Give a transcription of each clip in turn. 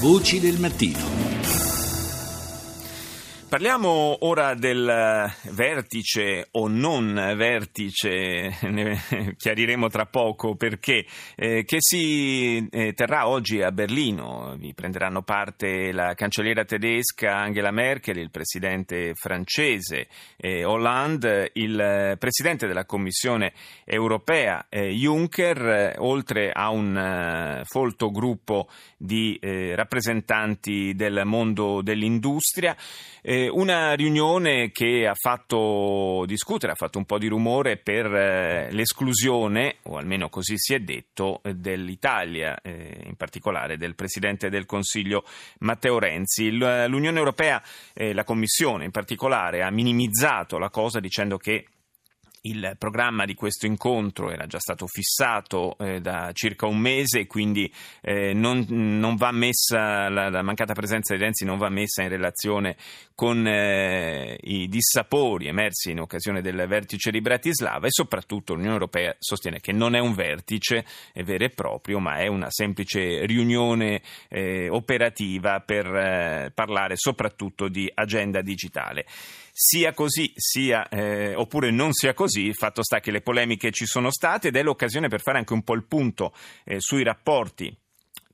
Voci del mattino. Parliamo ora del vertice o non vertice, ne chiariremo tra poco perché, eh, che si eh, terrà oggi a Berlino. Vi prenderanno parte la cancelliera tedesca Angela Merkel, il presidente francese eh, Hollande, il presidente della Commissione europea eh, Juncker, oltre a un eh, folto gruppo di eh, rappresentanti del mondo dell'industria. Eh, una riunione che ha fatto discutere, ha fatto un po' di rumore per eh, l'esclusione, o almeno così si è detto, dell'Italia, eh, in particolare del Presidente del Consiglio Matteo Renzi. L'Unione Europea, la Commissione in particolare, ha minimizzato la cosa dicendo che il programma di questo incontro era già stato fissato eh, da circa un mese, quindi eh, non, non, va messa, la, la, mancata presenza di Renzi non va messa in relazione con eh, i dissapori emersi in occasione del vertice di Bratislava e soprattutto l'Unione Europea sostiene che non è un vertice vero e proprio, ma è una semplice riunione eh, operativa per eh, parlare soprattutto di agenda digitale sia così sia, eh, oppure non sia così, fatto sta che le polemiche ci sono state ed è l'occasione per fare anche un po' il punto eh, sui rapporti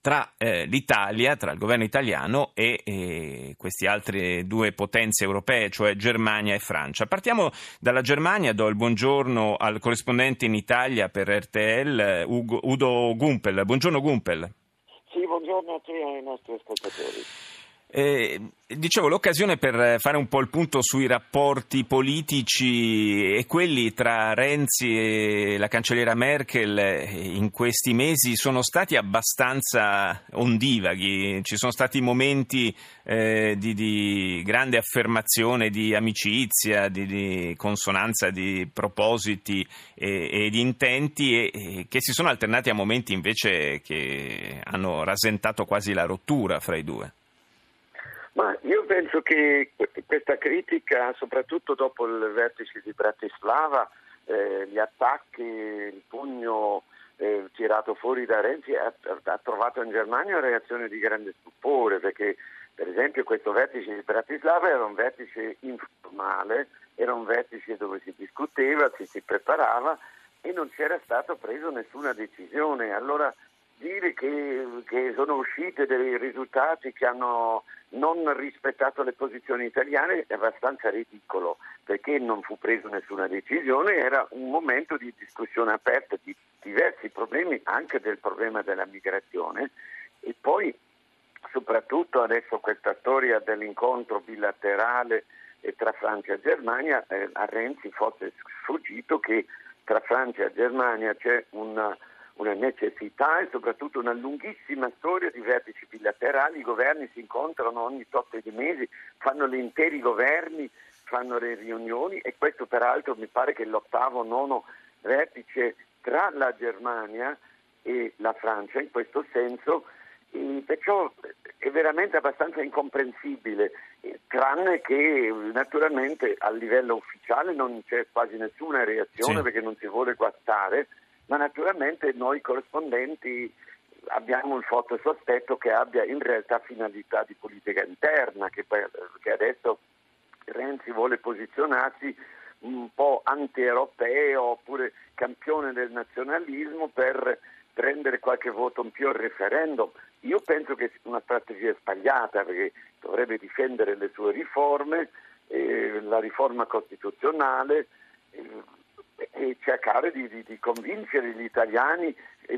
tra eh, l'Italia, tra il governo italiano e eh, queste altre due potenze europee, cioè Germania e Francia. Partiamo dalla Germania, do il buongiorno al corrispondente in Italia per RTL, Ugo, Udo Gumpel. Buongiorno Gumpel. Sì, buongiorno a te e ai nostri ascoltatori. Eh, dicevo, l'occasione per fare un po' il punto sui rapporti politici e quelli tra Renzi e la cancelliera Merkel in questi mesi sono stati abbastanza ondivaghi. Ci sono stati momenti eh, di, di, grande affermazione di amicizia, di, di consonanza di propositi e, e di intenti e, e che si sono alternati a momenti invece che hanno rasentato quasi la rottura fra i due. Ma io penso che questa critica, soprattutto dopo il vertice di Bratislava, eh, gli attacchi, il pugno eh, tirato fuori da Renzi, ha, ha, trovato in Germania una reazione di grande stupore, perché per esempio questo vertice di Bratislava era un vertice informale, era un vertice dove si discuteva, si, si preparava e non c'era stato preso nessuna decisione. Allora dire che, che sono uscite dei risultati che hanno non rispettato le posizioni italiane è abbastanza ridicolo perché non fu presa nessuna decisione, era un momento di discussione aperta di diversi problemi, anche del problema della migrazione. E poi soprattutto adesso questa storia dell'incontro bilaterale tra Francia e Germania, eh, a Renzi fosse sfuggito che tra Francia e Germania c'è una una necessità e soprattutto una lunghissima storia di vertici bilaterali, i governi si incontrano ogni tot di mesi, fanno gli interi governi, fanno le riunioni e questo peraltro mi pare che l'ottavo, nono vertice tra la Germania e la Francia in questo senso, perciò è veramente abbastanza incomprensibile, tranne che naturalmente a livello ufficiale non c'è quasi nessuna reazione sì. perché non si vuole guastare ma naturalmente noi corrispondenti abbiamo il forte sospetto che abbia in realtà finalità di politica interna, che, che adesso Renzi vuole posizionarsi un po' anti-europeo oppure campione del nazionalismo per prendere qualche voto in più al referendum. Io penso che sia una strategia sbagliata perché dovrebbe difendere le sue riforme, eh, la riforma costituzionale, eh, e cercare di, di, di convincere gli italiani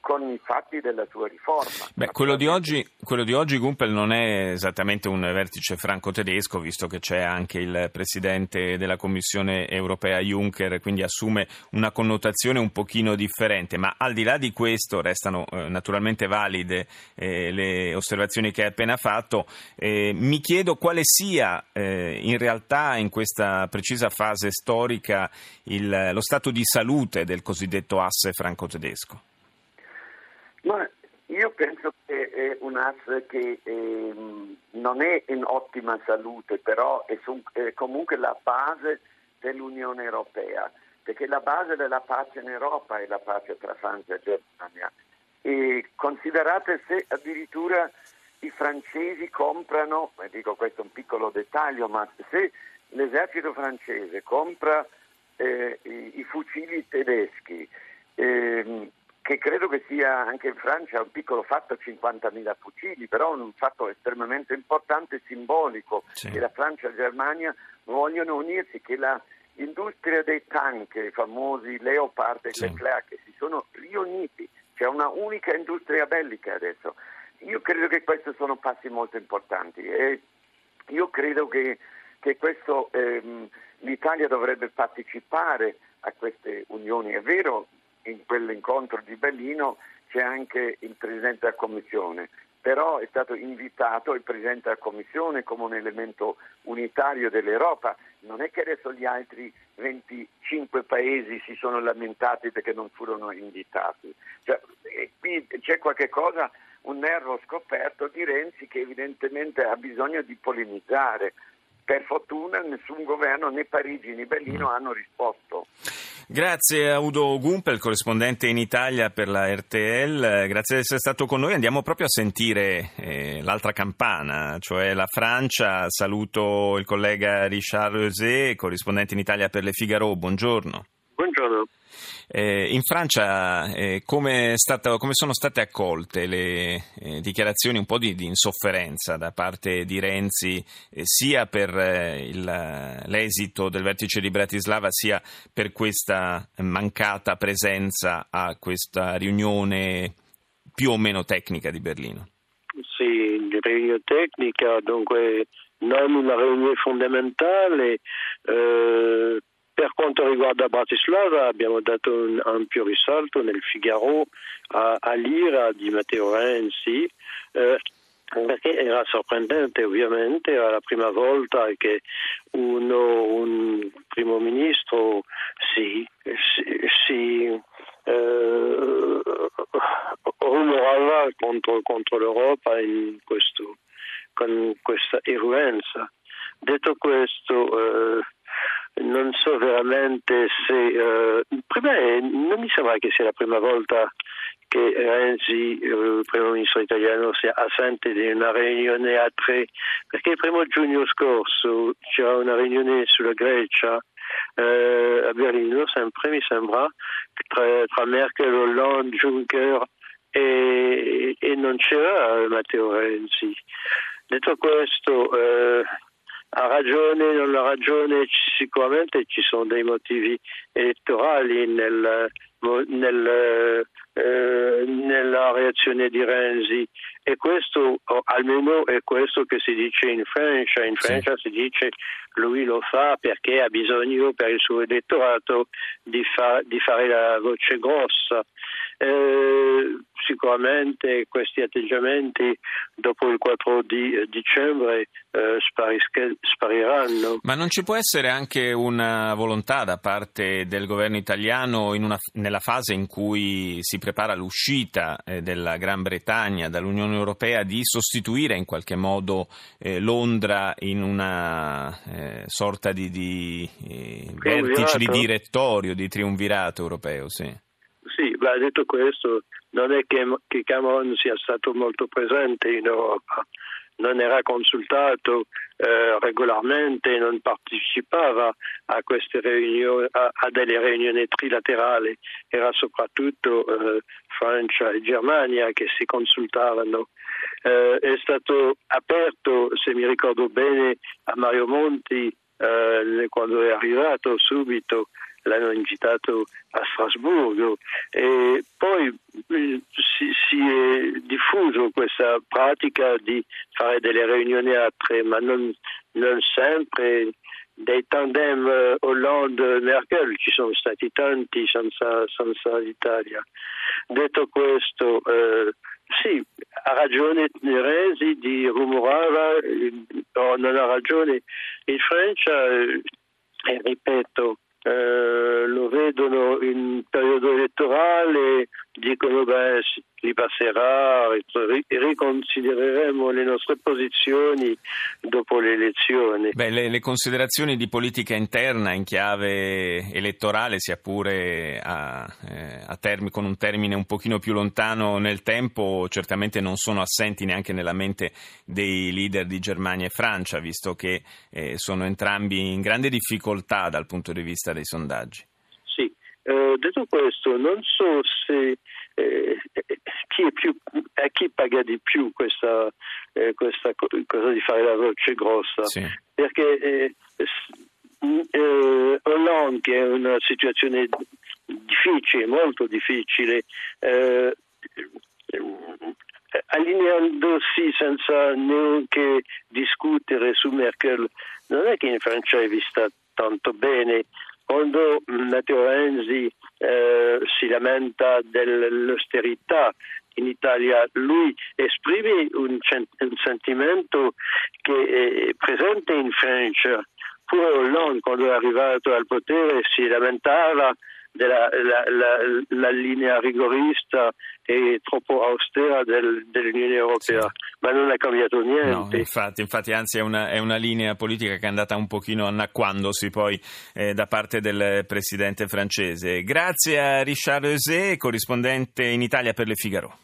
con i fatti della sua riforma. Beh, quello di, oggi, quello di oggi, Gumpel, non è esattamente un vertice franco-tedesco, visto che c'è anche il presidente della Commissione europea Juncker, quindi assume una connotazione un pochino differente. Ma al di là di questo restano eh, naturalmente valide eh, le osservazioni che hai appena fatto. Eh, mi chiedo quale sia eh, in realtà in questa precisa fase storica il, lo stato di salute del cosiddetto asse franco-tedesco. Ma io penso che è un asse che eh, non è in ottima salute, però è, su, è, comunque la base dell'Unione Europea, perché la base della pace in Europa è la pace tra Francia e Germania. E considerate se addirittura i francesi comprano, dico questo è un piccolo dettaglio, ma se l'esercito francese compra eh, i, i, fucili tedeschi, eh, che credo che sia anche in Francia un piccolo fatto, 50.000 fucili, però un fatto estremamente importante e simbolico, sì. che la Francia e la Germania vogliono unirsi, che l'industria dei tank, i famosi Leopard e sì. Leclerc, si sono riuniti, c'è una unica industria bellica adesso. Io credo che questi sono passi molto importanti e io credo che, che questo, ehm, l'Italia dovrebbe partecipare a queste unioni. È vero, in quell'incontro di Berlino c'è anche il Presidente della Commissione, però è stato invitato il Presidente della Commissione come un elemento unitario dell'Europa. Non è che adesso gli altri 25 paesi si sono lamentati perché non furono invitati. Cioè, qui c'è qualche cosa un nervo scoperto di Renzi che evidentemente ha bisogno di polemizzare. Per fortuna nessun governo, né Parigi né Berlino, hanno risposto. Grazie a Udo Gumpel, corrispondente in Italia per la RTL, grazie di essere stato con noi. Andiamo proprio a sentire eh, l'altra campana, cioè la Francia. Saluto il collega Richard Rosé, corrispondente in Italia per le Figaro. Buongiorno. Buongiorno. Eh, in Francia eh, come, stato, come, sono state accolte le eh, dichiarazioni un po' di, di, insofferenza da parte di Renzi eh, sia per eh, il, l'esito del vertice di Bratislava sia per questa mancata presenza a questa riunione più o meno tecnica di Berlino? Sì, riunione tecnica, dunque non una riunione fondamentale. Per quanto riguarda Bratislava abbiamo dato un ampio risalto nel Figaro a, a l'ira di Matteo Renzi eh, perché era sorprendente ovviamente, era la prima volta che uno, un primo ministro si, si, si eh, rumorava contro, contro l'Europa in questo, con questa eruenza. Detto questo, eh, non so veramente se... Uh, prima, non mi sembra che sia la prima volta che Renzi, eh, il primo ministro italiano, sia assente di una riunione a tre, perché il primo giugno scorso c'era una riunione sulla Grecia eh, a Berlino, sempre mi sembra, tra, tra Merkel, Hollande, Juncker e, e non c'era Matteo Renzi. Detto questo, eh, ha ragione, non ha ragione, sicuramente ci sono dei motivi elettorali nel, nel, eh, nella reazione di Renzi e questo almeno è questo che si dice in Francia. In Francia sì. si dice lui lo fa perché ha bisogno per il suo elettorato di, fa, di fare la voce grossa. Eh, sicuramente questi atteggiamenti dopo il 4 di dicembre eh, spariranno. Ma non ci può essere anche una volontà da parte del governo italiano una, nella fase in cui si prepara l'uscita eh, della Gran Bretagna dall'Unione Europea di sostituire in qualche modo eh, Londra in una eh, sorta di, di eh, vertice di direttorio, di triunvirato europeo? Sì. Sì, ma detto questo, non è che, che Cameron sia stato molto presente in Europa, non era consultato eh, regolarmente, non partecipava a riunioni, a, a delle riunioni trilaterali, era soprattutto eh, Francia e Germania che si consultavano. Eh, è stato aperto, se mi ricordo bene, a Mario Monti eh, quando è arrivato subito l'hanno invitato a Strasburgo e poi eh, si, si, è diffuso questa pratica di fare delle riunioni a tre, ma non, non sempre dei tandem eh, Hollande-Merkel, ci sono stati tanti senza, senza l'Italia. Detto questo, eh, sì, ha ragione Neresi di rumorare, eh, o non ha ragione in Francia, eh, ripeto, eh, lo vedono in periodo elettorale, dicono beh li passerà, riconsidereremo le nostre posizioni dopo le elezioni. Beh, le, considerazioni di politica interna in chiave elettorale, sia pure a, eh, a termi, con un termine un pochino più lontano nel tempo, certamente non sono assenti neanche nella mente dei leader di Germania e Francia, visto che eh, sono entrambi in grande difficoltà dal punto di vista dei sondaggi. Sì, eh, detto questo, non so se eh, chi, più, a chi paga di più questa, eh, questa, cosa di fare la voce grossa. Sì. Perché eh, eh, Hollande, che è una situazione difficile, molto difficile, eh, allineandosi senza neanche discutere su Merkel, non è che in Francia è vista tanto bene quando Matteo Renzi eh, si lamenta dell'austerità in Italia, lui esprime un, un sentimento che è presente in Francia. Pure Hollande, quando è arrivato al potere, si lamentava della la, la, la linea rigorista e troppo austera del, dell'Unione Europea, sì. ma non è cambiato niente. No, infatti, infatti anzi è una, è una, linea politica che è andata un pochino annacquandosi poi eh, da parte del presidente francese. Grazie a Richard Eusé, corrispondente in Italia per Le Figaro.